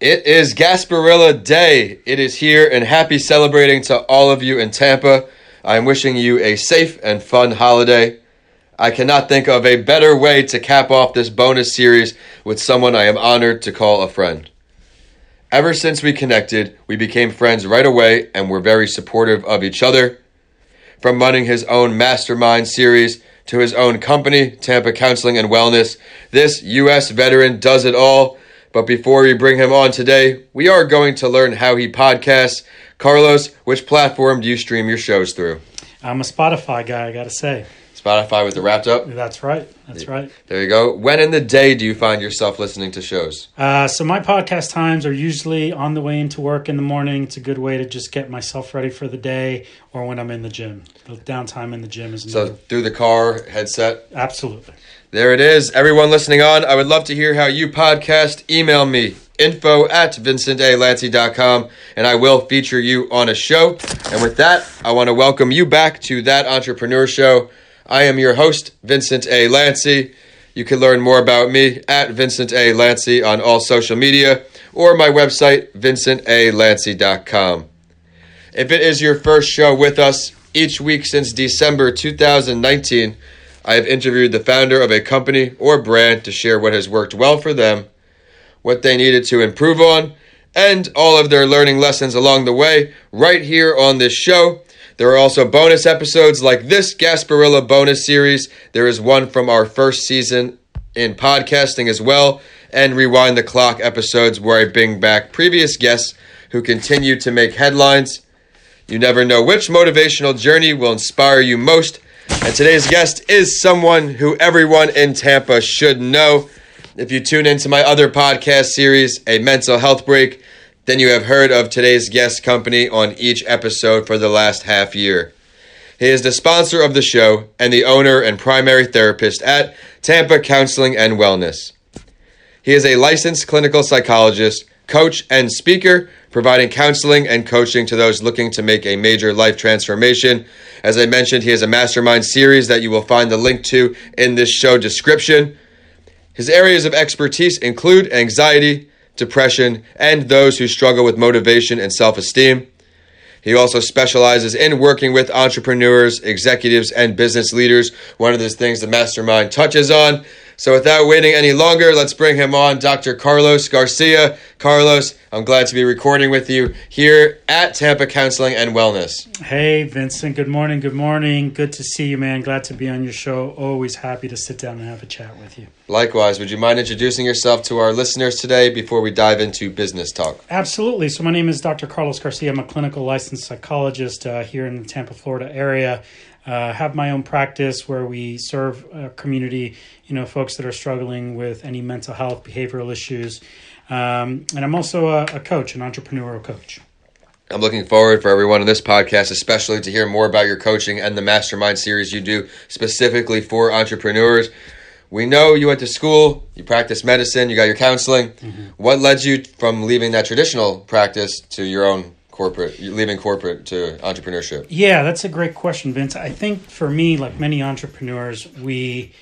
It is Gasparilla Day. It is here and happy celebrating to all of you in Tampa. I am wishing you a safe and fun holiday. I cannot think of a better way to cap off this bonus series with someone I am honored to call a friend. Ever since we connected, we became friends right away and were very supportive of each other. From running his own mastermind series to his own company, Tampa Counseling and Wellness, this U.S. veteran does it all but before we bring him on today, we are going to learn how he podcasts. Carlos, which platform do you stream your shows through? I'm a Spotify guy, I gotta say. Spotify with the wrapped up? That's right. That's right. There you go. When in the day do you find yourself listening to shows? Uh, so my podcast times are usually on the way into work in the morning. It's a good way to just get myself ready for the day, or when I'm in the gym. The downtime in the gym is so through the car headset. Absolutely. There it is. Everyone listening on, I would love to hear how you podcast. Email me, info at vincentalancy.com, and I will feature you on a show. And with that, I want to welcome you back to That Entrepreneur Show. I am your host, Vincent A. Lancy. You can learn more about me at Vincent A. Lancy on all social media or my website, vincentalancy.com. If it is your first show with us, each week since December 2019, I have interviewed the founder of a company or brand to share what has worked well for them, what they needed to improve on, and all of their learning lessons along the way right here on this show. There are also bonus episodes like this Gasparilla bonus series. There is one from our first season in podcasting as well, and Rewind the Clock episodes where I bring back previous guests who continue to make headlines. You never know which motivational journey will inspire you most and today's guest is someone who everyone in Tampa should know. If you tune into my other podcast series, A Mental Health Break, then you have heard of today's guest company on each episode for the last half year. He is the sponsor of the show and the owner and primary therapist at Tampa Counseling and Wellness. He is a licensed clinical psychologist, coach, and speaker, providing counseling and coaching to those looking to make a major life transformation as I mentioned, he has a mastermind series that you will find the link to in this show description. His areas of expertise include anxiety, depression, and those who struggle with motivation and self esteem. He also specializes in working with entrepreneurs, executives, and business leaders. One of the things the mastermind touches on. So, without waiting any longer, let's bring him on, Dr. Carlos Garcia. Carlos, I'm glad to be recording with you here at Tampa Counseling and Wellness. Hey, Vincent. Good morning. Good morning. Good to see you, man. Glad to be on your show. Always happy to sit down and have a chat with you. Likewise. Would you mind introducing yourself to our listeners today before we dive into business talk? Absolutely. So, my name is Dr. Carlos Garcia. I'm a clinical licensed psychologist uh, here in the Tampa, Florida area. Uh, have my own practice where we serve a community, you know, folks that are struggling with any mental health, behavioral issues. Um, and I'm also a, a coach, an entrepreneurial coach. I'm looking forward for everyone in this podcast, especially to hear more about your coaching and the mastermind series you do specifically for entrepreneurs. We know you went to school, you practiced medicine, you got your counseling. Mm-hmm. What led you from leaving that traditional practice to your own corporate leaving corporate to entrepreneurship? Yeah that's a great question vince. I think for me like many entrepreneurs we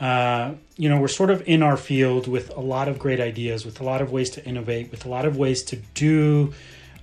uh, you know we're sort of in our field with a lot of great ideas with a lot of ways to innovate with a lot of ways to do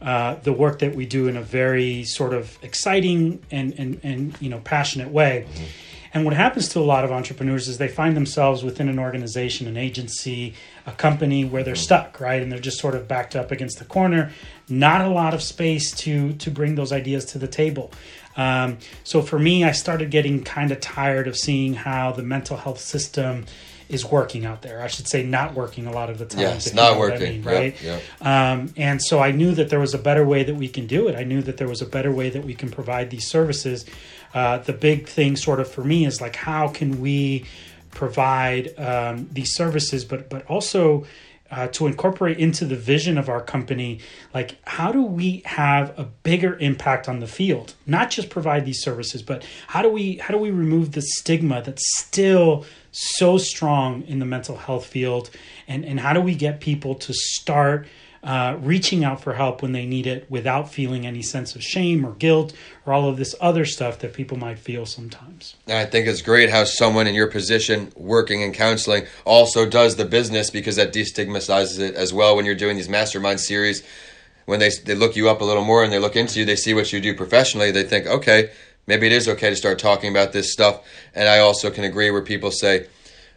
uh, the work that we do in a very sort of exciting and and, and you know passionate way. Mm-hmm. And what happens to a lot of entrepreneurs is they find themselves within an organization, an agency, a company where they're stuck, right? And they're just sort of backed up against the corner. Not a lot of space to to bring those ideas to the table. Um, so for me, I started getting kind of tired of seeing how the mental health system is working out there. I should say not working a lot of the time. Yes, not working. I mean, right? Yep, yep. Um, and so I knew that there was a better way that we can do it. I knew that there was a better way that we can provide these services uh, the big thing, sort of for me, is like how can we provide um, these services, but but also uh, to incorporate into the vision of our company like how do we have a bigger impact on the field? Not just provide these services but how do we how do we remove the stigma that's still so strong in the mental health field and and how do we get people to start uh, reaching out for help when they need it without feeling any sense of shame or guilt or all of this other stuff that people might feel sometimes. I think it's great how someone in your position working in counseling also does the business because that destigmatizes it as well when you're doing these mastermind series. When they, they look you up a little more and they look into you, they see what you do professionally, they think, okay, maybe it is okay to start talking about this stuff. And I also can agree where people say,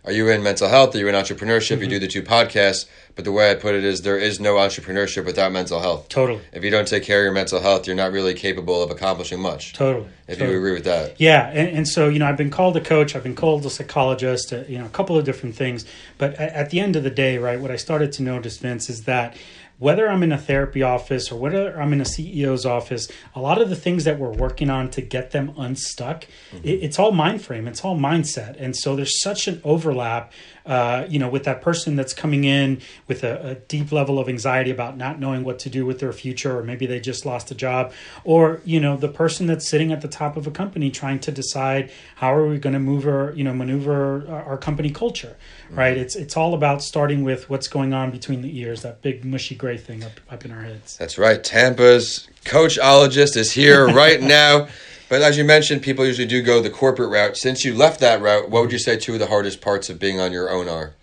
are you in mental health? Are you in entrepreneurship? Mm-hmm. You do the two podcasts. But the way I put it is there is no entrepreneurship without mental health. Totally. If you don't take care of your mental health, you're not really capable of accomplishing much. Totally. If totally. you agree with that. Yeah. And, and, so, you know, I've been called a coach, I've been called a psychologist, uh, you know, a couple of different things. But at, at the end of the day, right, what I started to notice, Vince, is that whether I'm in a therapy office or whether I'm in a CEO's office, a lot of the things that we're working on to get them unstuck, mm-hmm. it, it's all mind frame, it's all mindset. And so there's such an overlap, uh, you know, with that person that's coming in with a, a, deep level of anxiety about not knowing what to do with their future, or maybe they just lost a job, or, you know, the person that's sitting at the top of a company trying to decide how are we going to move or, you know, maneuver our, company culture, mm-hmm. right? It's, it's all about starting with what's going on between the ears, that big mushy gray thing up, up in our heads. That's right. Tampa's coachologist is here right now. But as you mentioned, people usually do go the corporate route. Since you left that route, what would you say two of the hardest parts of being on your own are?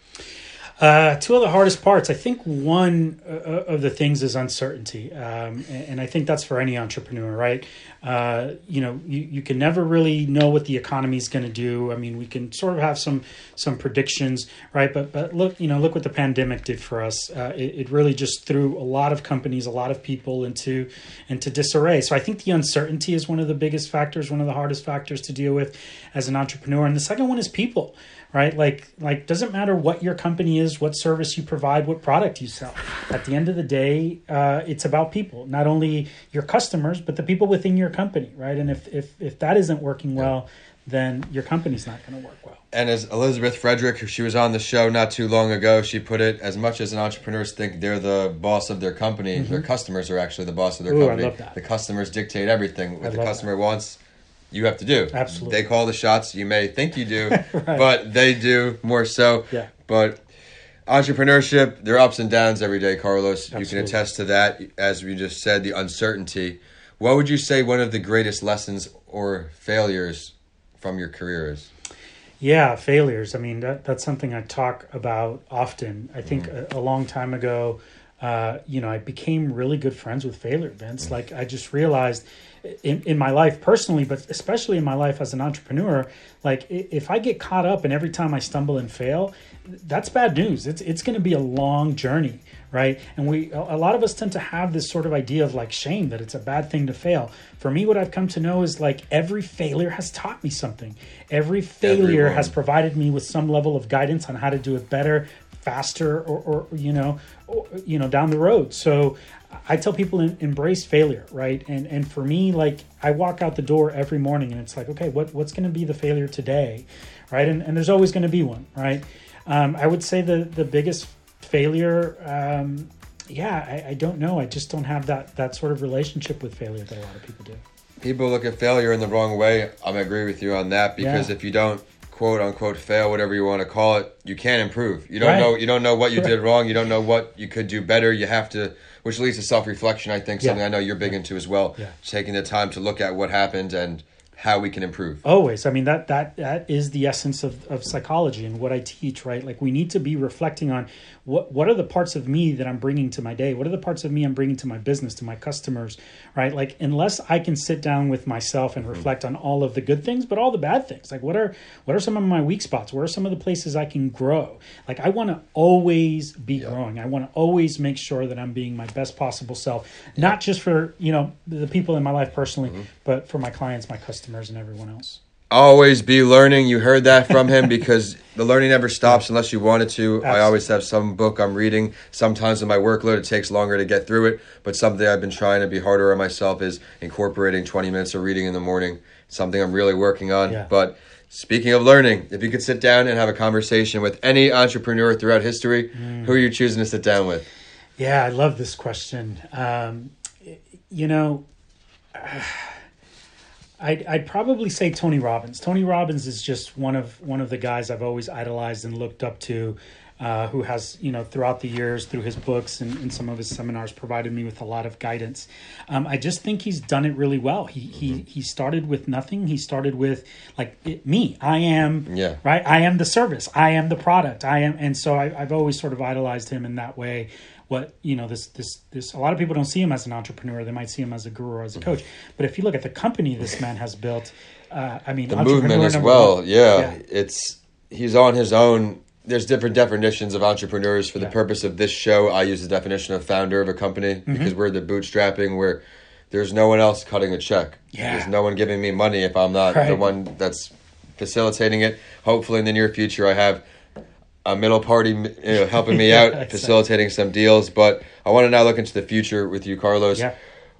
Uh, two of the hardest parts, I think one uh, of the things is uncertainty. Um, and, I think that's for any entrepreneur, right? Uh, you know, you, you can never really know what the economy is going to do. I mean, we can sort of have some some predictions, right? But but look, you know, look what the pandemic did for us. Uh, it, it, really just threw a lot of companies, a lot of people into into disarray. So I think the uncertainty is one of the biggest factors, one of the hardest factors to deal with as an entrepreneur. And the second one is people right like like doesn't matter what your company is what service you provide what product you sell at the end of the day uh, it's about people not only your customers but the people within your company right and if if, if that isn't working well then your company's not going to work well and as elizabeth frederick she was on the show not too long ago she put it as much as an entrepreneurs think they're the boss of their company mm-hmm. their customers are actually the boss of their Ooh, company the customers dictate everything what I the customer that. wants you have to do. Absolutely. They call the shots. You may think you do, right. but they do more so. Yeah. But entrepreneurship, there are ups and downs every day, Carlos. Absolutely. You can attest to that. As we just said, the uncertainty. What would you say one of the greatest lessons or failures from your career is? Yeah, failures. I mean, that, that's something I talk about often. I think mm. a, a, long time ago, uh, you know, I became really good friends with failure events. Mm. Like, I just realized in, in my life personally, but especially in my life as an entrepreneur, like if I get caught up and every time I stumble and fail, that's bad news. It's it's going to be a long journey, right? And we a lot of us tend to have this sort of idea of like shame that it's a bad thing to fail. For me, what I've come to know is like every failure has taught me something. Every failure Everyone. has provided me with some level of guidance on how to do it better, faster, or, or you know, or, you know, down the road. So I tell people embrace failure, right? And and for me, like I walk out the door every morning, and it's like, okay, what what's going to be the failure today, right? And and there's always going to be one, right? Um, I would say the the biggest failure, um, yeah, I, I don't know. I just don't have that that sort of relationship with failure that a lot of people do. People look at failure in the wrong way. I'm agree with you on that because yeah. if you don't quote unquote fail, whatever you want to call it, you can't improve. You don't right. know you don't know what you did wrong. You don't know what you could do better. You have to which leads to self reflection. I think something yeah. I know you're big into as well. Yeah. Taking the time to look at what happened and how we can improve. Always. I mean that that that is the essence of, of psychology and what I teach, right? Like we need to be reflecting on what what are the parts of me that I'm bringing to my day? What are the parts of me I'm bringing to my business, to my customers, right? Like unless I can sit down with myself and mm-hmm. reflect mm-hmm. on all of the good things, but all the bad things. Like what are what are some of my weak spots? Where are some of the places I can grow? Like I want to always be yep. growing. I want to always make sure that I'm being my best possible self, yep. not just for, you know, the people in my life personally, mm-hmm. but for my clients, my customers customers and everyone else. Always be learning. You heard that from him because the learning never stops unless you want it to. Absolutely. I always have some book I'm reading. Sometimes in my workload, it takes longer to get through it. But something I've been trying to be harder on myself is incorporating 20 minutes of reading in the morning. Something I'm really working on. Yeah. But speaking of learning, if you could sit down and have a conversation with any entrepreneur throughout history, mm. who are you choosing to sit down with? Yeah, I love this question. Um, you know. I'd, I'd probably say Tony Robbins. Tony Robbins is just one of one of the guys I've always idolized and looked up to. uh, who has, you know, throughout the years, through his books and, and some of his seminars, provided me with a lot of guidance. Um, I just think he's done it really well. He he he started with nothing. He started with like it, me. I am Yeah. right. I am the service. I am the product. I am, and so I, I've always sort of idolized him in that way. What you know, this this this. A lot of people don't see him as an entrepreneur. They might see him as a guru or as a coach. But if you look at the company this man has built, uh, I mean, the movement as well. Yeah, it's he's on his own. There's different definitions of entrepreneurs. For the Yeah. purpose of this show, I use the definition of founder of a company Mm-hmm. because we're the bootstrapping where there's no one else cutting a check. Yeah. There's no one giving me money if I'm not the one that's facilitating it. Hopefully, in the near future, I have a middle party you know, helping me Yeah, out, exactly. facilitating some deals. But I want to now look into the future with you, Carlos. Yeah.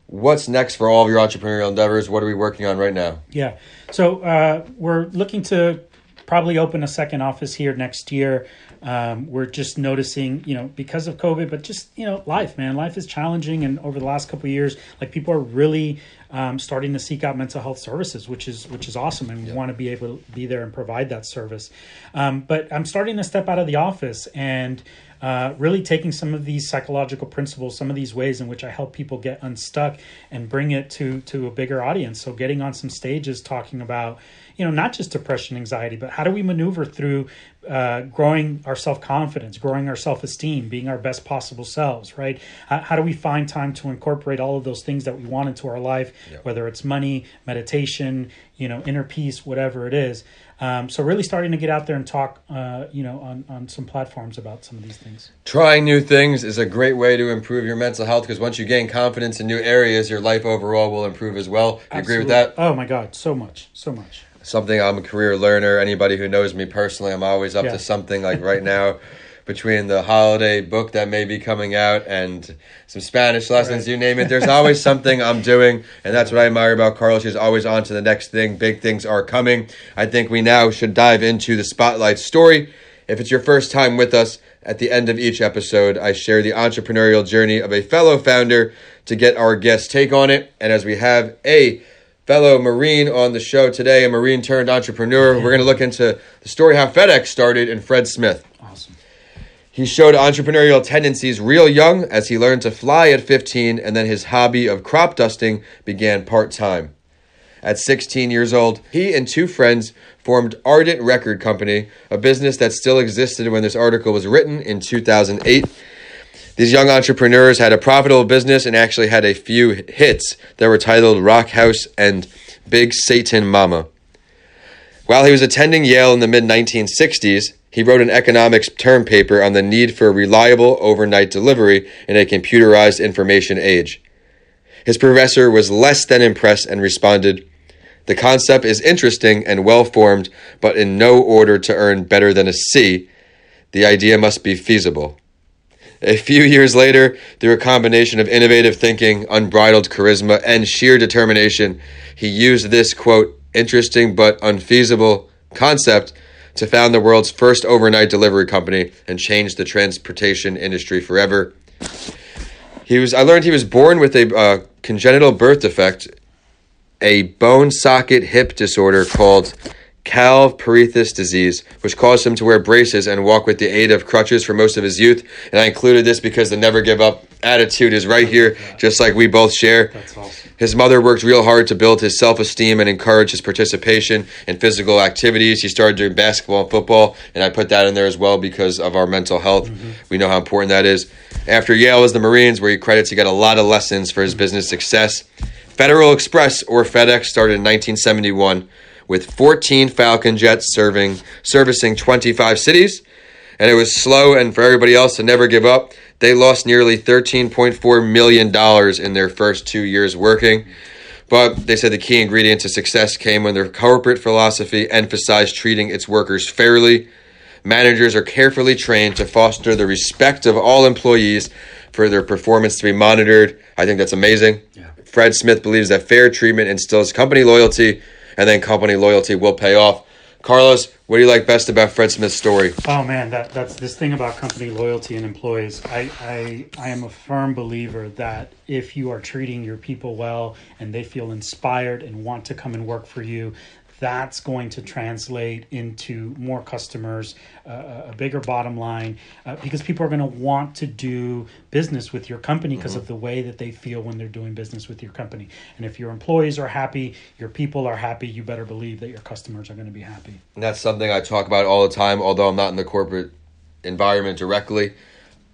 What's next for all of your entrepreneurial endeavors? What are we working on right now? Yeah. So uh, we're looking to probably open a second office here next year. Um, we're just noticing, you know, because of COVID, but just you know, life, man, life is challenging, and over the last couple of years, like people are really um, starting to seek out mental health services, which is which is awesome, and we want to be able to be there and provide that service. Um, but I'm starting to step out of the office and uh, really taking some of these psychological principles, some of these ways in which I help people get unstuck and bring it to to a bigger audience. So getting on some stages talking about you know not just depression, anxiety, but how do we maneuver through uh, growing our self confidence, growing our self esteem, being our best possible selves, right? How, how do we find time to incorporate all of those things that we want into our life, whether it's money, meditation, you know, inner peace, whatever it is. Um, so really starting to get out there and talk, uh, you know, on, on some platforms about some of these things. Trying new things is a great way to improve your mental health because once you gain confidence in new areas, your life overall will improve as well. You agree with that? Oh my God, so much, so much. Something I'm a career learner. Anybody who knows me personally, I'm always up Yeah. to something. Like right now, between the holiday book that may be coming out and some Spanish lessons, Right. you name it, there's always something I'm doing, and that's what I admire about Carlos. She's always on to the next thing. Big things are coming. I think we now should dive into the spotlight story. If it's your first time with us, at the end of each episode, I share the entrepreneurial journey of a fellow founder to get our guest take on it. And as we have a fellow Marine on the show today, a Marine turned entrepreneur, we're going to look into the story how FedEx started and Fred Smith. Awesome. He showed entrepreneurial tendencies real young as he learned to fly at 15, and then his hobby of crop dusting began part time. At 16 years old, he and two friends formed Ardent Record Company, a business that still existed when this article was written in 2008. These young entrepreneurs had a profitable business and actually had a few hits that were titled Rock House and Big Satin Mama. While he was attending Yale in the mid 1960s, he wrote an economics term paper on the need for reliable overnight delivery in a computerized information age. His professor was less than impressed and responded, The concept is interesting and well formed, but in no order to earn better than a C, the idea must be feasible. A few years later, through a combination of innovative thinking, unbridled charisma, and sheer determination, he used this, quote, interesting but unfeasible concept to found the world's first overnight delivery company and change the transportation industry forever. He was I learned he was born with a uh, congenital birth defect, a bone socket hip disorder called Calvé-Perthes disease, which caused him to wear braces and walk with the aid of crutches for most of his youth. And I included this because the never give up attitude is right here, just like we both share. Awesome. His mother worked real hard to build his self esteem and encourage his participation in physical activities. He started doing basketball and football, and I put that in there as well because of our mental health. Mm-hmm. We know how important that is. After Yale was the Marines, where he credits he got a lot of lessons for his business success. Federal Express or FedEx started in 1971 with 14 Falcon jets serving servicing 25 cities and it was slow and for everybody else to never give up. They lost nearly $13.4 million in their first two years working. But they said the key ingredient to success came when their corporate philosophy emphasized treating its workers fairly. Managers are carefully trained to foster the respect of all employees for their performance to be monitored. I think that's amazing. Yeah. Fred Smith believes that fair treatment instills company loyalty, and then company loyalty will pay off. Carlos, what do you like best about Fred Smith's story? Oh man, that that's this thing about company loyalty and employees. I, I I am a firm believer that if you are treating your people well and they feel inspired and want to come and work for you, that's going to translate into more customers, uh, a bigger bottom line, uh, because people are going to want to do business with your company because Mm-hmm. of the way that they feel when they're doing business with your company. And if your employees are happy, your people are happy, you better believe that your customers are going to be happy. And that's something I talk about all the time, although I'm not in the corporate environment directly.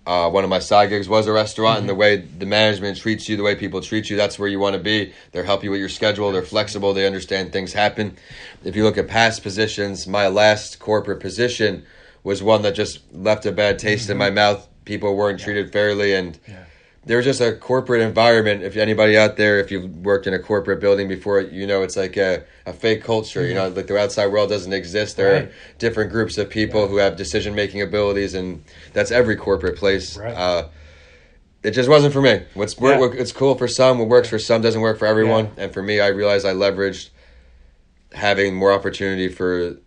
Uh, one of my side gigs was a restaurant, and the way the management treats you, the way people treat you, that's where you want to be. They help you with your schedule. They're flexible. They understand things happen. If you look at past positions, my last corporate position was one that just left a bad taste in my mouth. People weren't treated fairly, and Yeah. There was just a corporate environment. If anybody out there, if you've worked in a corporate building before, you know it's like a, a fake culture. You know, like the outside world doesn't exist. There Right. are different groups of people who have decision making abilities, and that's every corporate place. Right. Uh, it just wasn't for me. What's Yeah. what- it's cool for some, what works for some doesn't work for everyone. And for me, I realized I leveraged having more opportunity for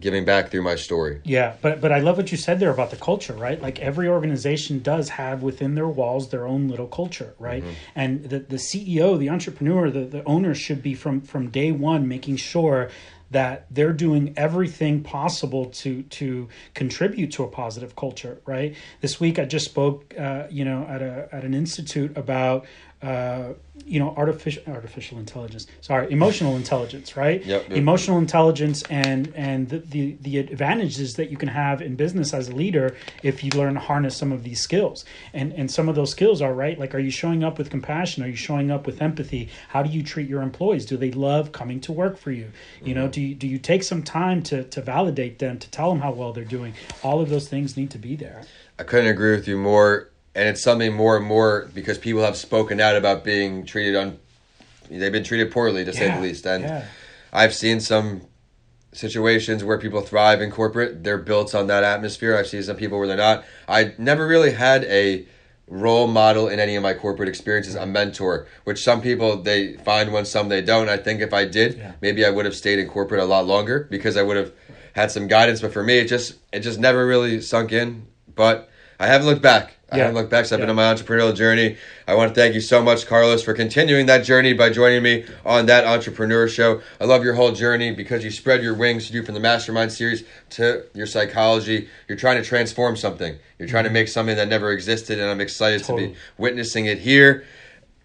giving back through my story. Yeah, but but I love what you said there about the culture, right? Like every organization does have within their walls their own little culture, right? And the the CEO, the entrepreneur, the the owner should be from from day one making sure that they're doing everything possible to to contribute to a positive culture, right? This week I just spoke, uh, you know, at a at an institute about uh, you know artificial artificial intelligence. Sorry, emotional intelligence, right? Yep, yep. Emotional intelligence and and the, the the advantages that you can have in business as a leader if you learn to harness some of these skills. And and some of those skills are right. Like, are you showing up with compassion? Are you showing up with empathy? How do you treat your employees? Do they love coming to work for you? You know, do you, do you take some time to to validate them to tell them how well they're doing? All of those things need to be there. I couldn't agree with you more, and it's something more and more because people have spoken out about being treated on. They've been treated poorly, to say the least, and yeah. I've seen some situations where people thrive in corporate. They're built on that atmosphere. I've seen some people where they're not. I never really had a role model in any of my corporate experiences, a mentor, which some people they find one, some they don't. I think if I did, Yeah. maybe I would have stayed in corporate a lot longer because I would have had some guidance. But for me, it just it just never really sunk in. But I haven't looked back. I Yeah. haven't looked back. So I've been on my entrepreneurial journey. I want to thank you so much, Carlos, for continuing that journey by joining me on that entrepreneur show. I love your whole journey because you spread your wings. You do from the mastermind series to your psychology. You're trying to transform something. You're trying to mm-hmm. make something that never existed, and I'm excited to be witnessing it here.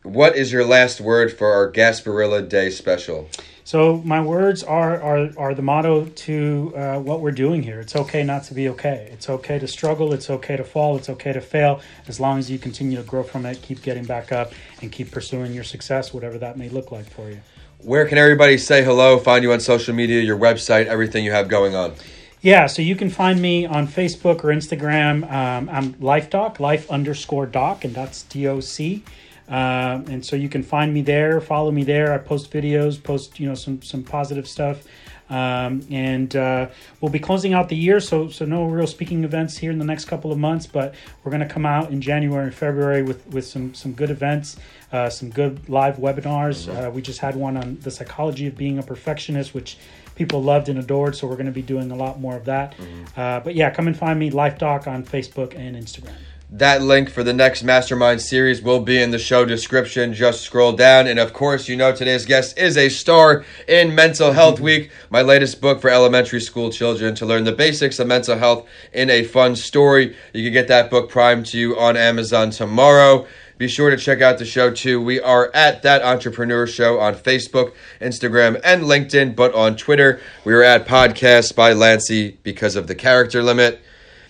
What is your last word for our Gasparilla Day special? So my words are are are the motto to uh, what we're doing here. It's okay not to be okay. It's okay to struggle. It's okay to fall. It's okay to fail. As long as you continue to grow from it, keep getting back up, and keep pursuing your success, whatever that may look like for you. Where can everybody say hello, find you on social media, your website, everything you have going on? Yeah, so you can find me on Facebook or Instagram. Um, I'm Life Doc, Life underscore Doc, and that's D O C. Um, and so you can find me there, follow me there. I post videos, post you know some some positive stuff, um, and uh, we'll be closing out the year. So so no real speaking events here in the next couple of months, but we're going to come out in January and February with with some some good events, uh, some good live webinars. Uh, we just had one on the psychology of being a perfectionist, which people loved and adored. So we're going to be doing a lot more of that. Uh, but yeah, come and find me, Life Doc, on Facebook and Instagram. That link for the next Mastermind series will be in the show description. Just scroll down. And of course, you know today's guest is a star in Mental Health mm-hmm. Week, my latest book for elementary school children to learn the basics of mental health in a fun story. You can get that book primed to you on Amazon tomorrow. Be sure to check out the show too. We are at That Entrepreneur Show on Facebook, Instagram, and LinkedIn, but on Twitter, we are at Podcast by Lancy because of the character limit.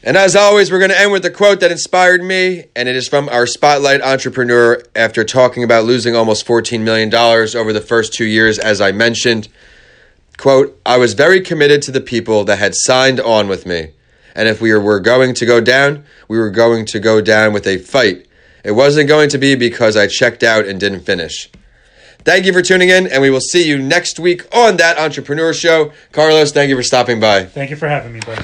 And as always, we're going to end with a quote that inspired me, and it is from our spotlight entrepreneur after talking about losing almost $14 million over the first two years, as I mentioned. Quote, I was very committed to the people that had signed on with me. And if we were going to go down, we were going to go down with a fight. It wasn't going to be because I checked out and didn't finish. Thank you for tuning in, and we will see you next week on That Entrepreneur Show. Carlos, thank you for stopping by. Thank you for having me, bro.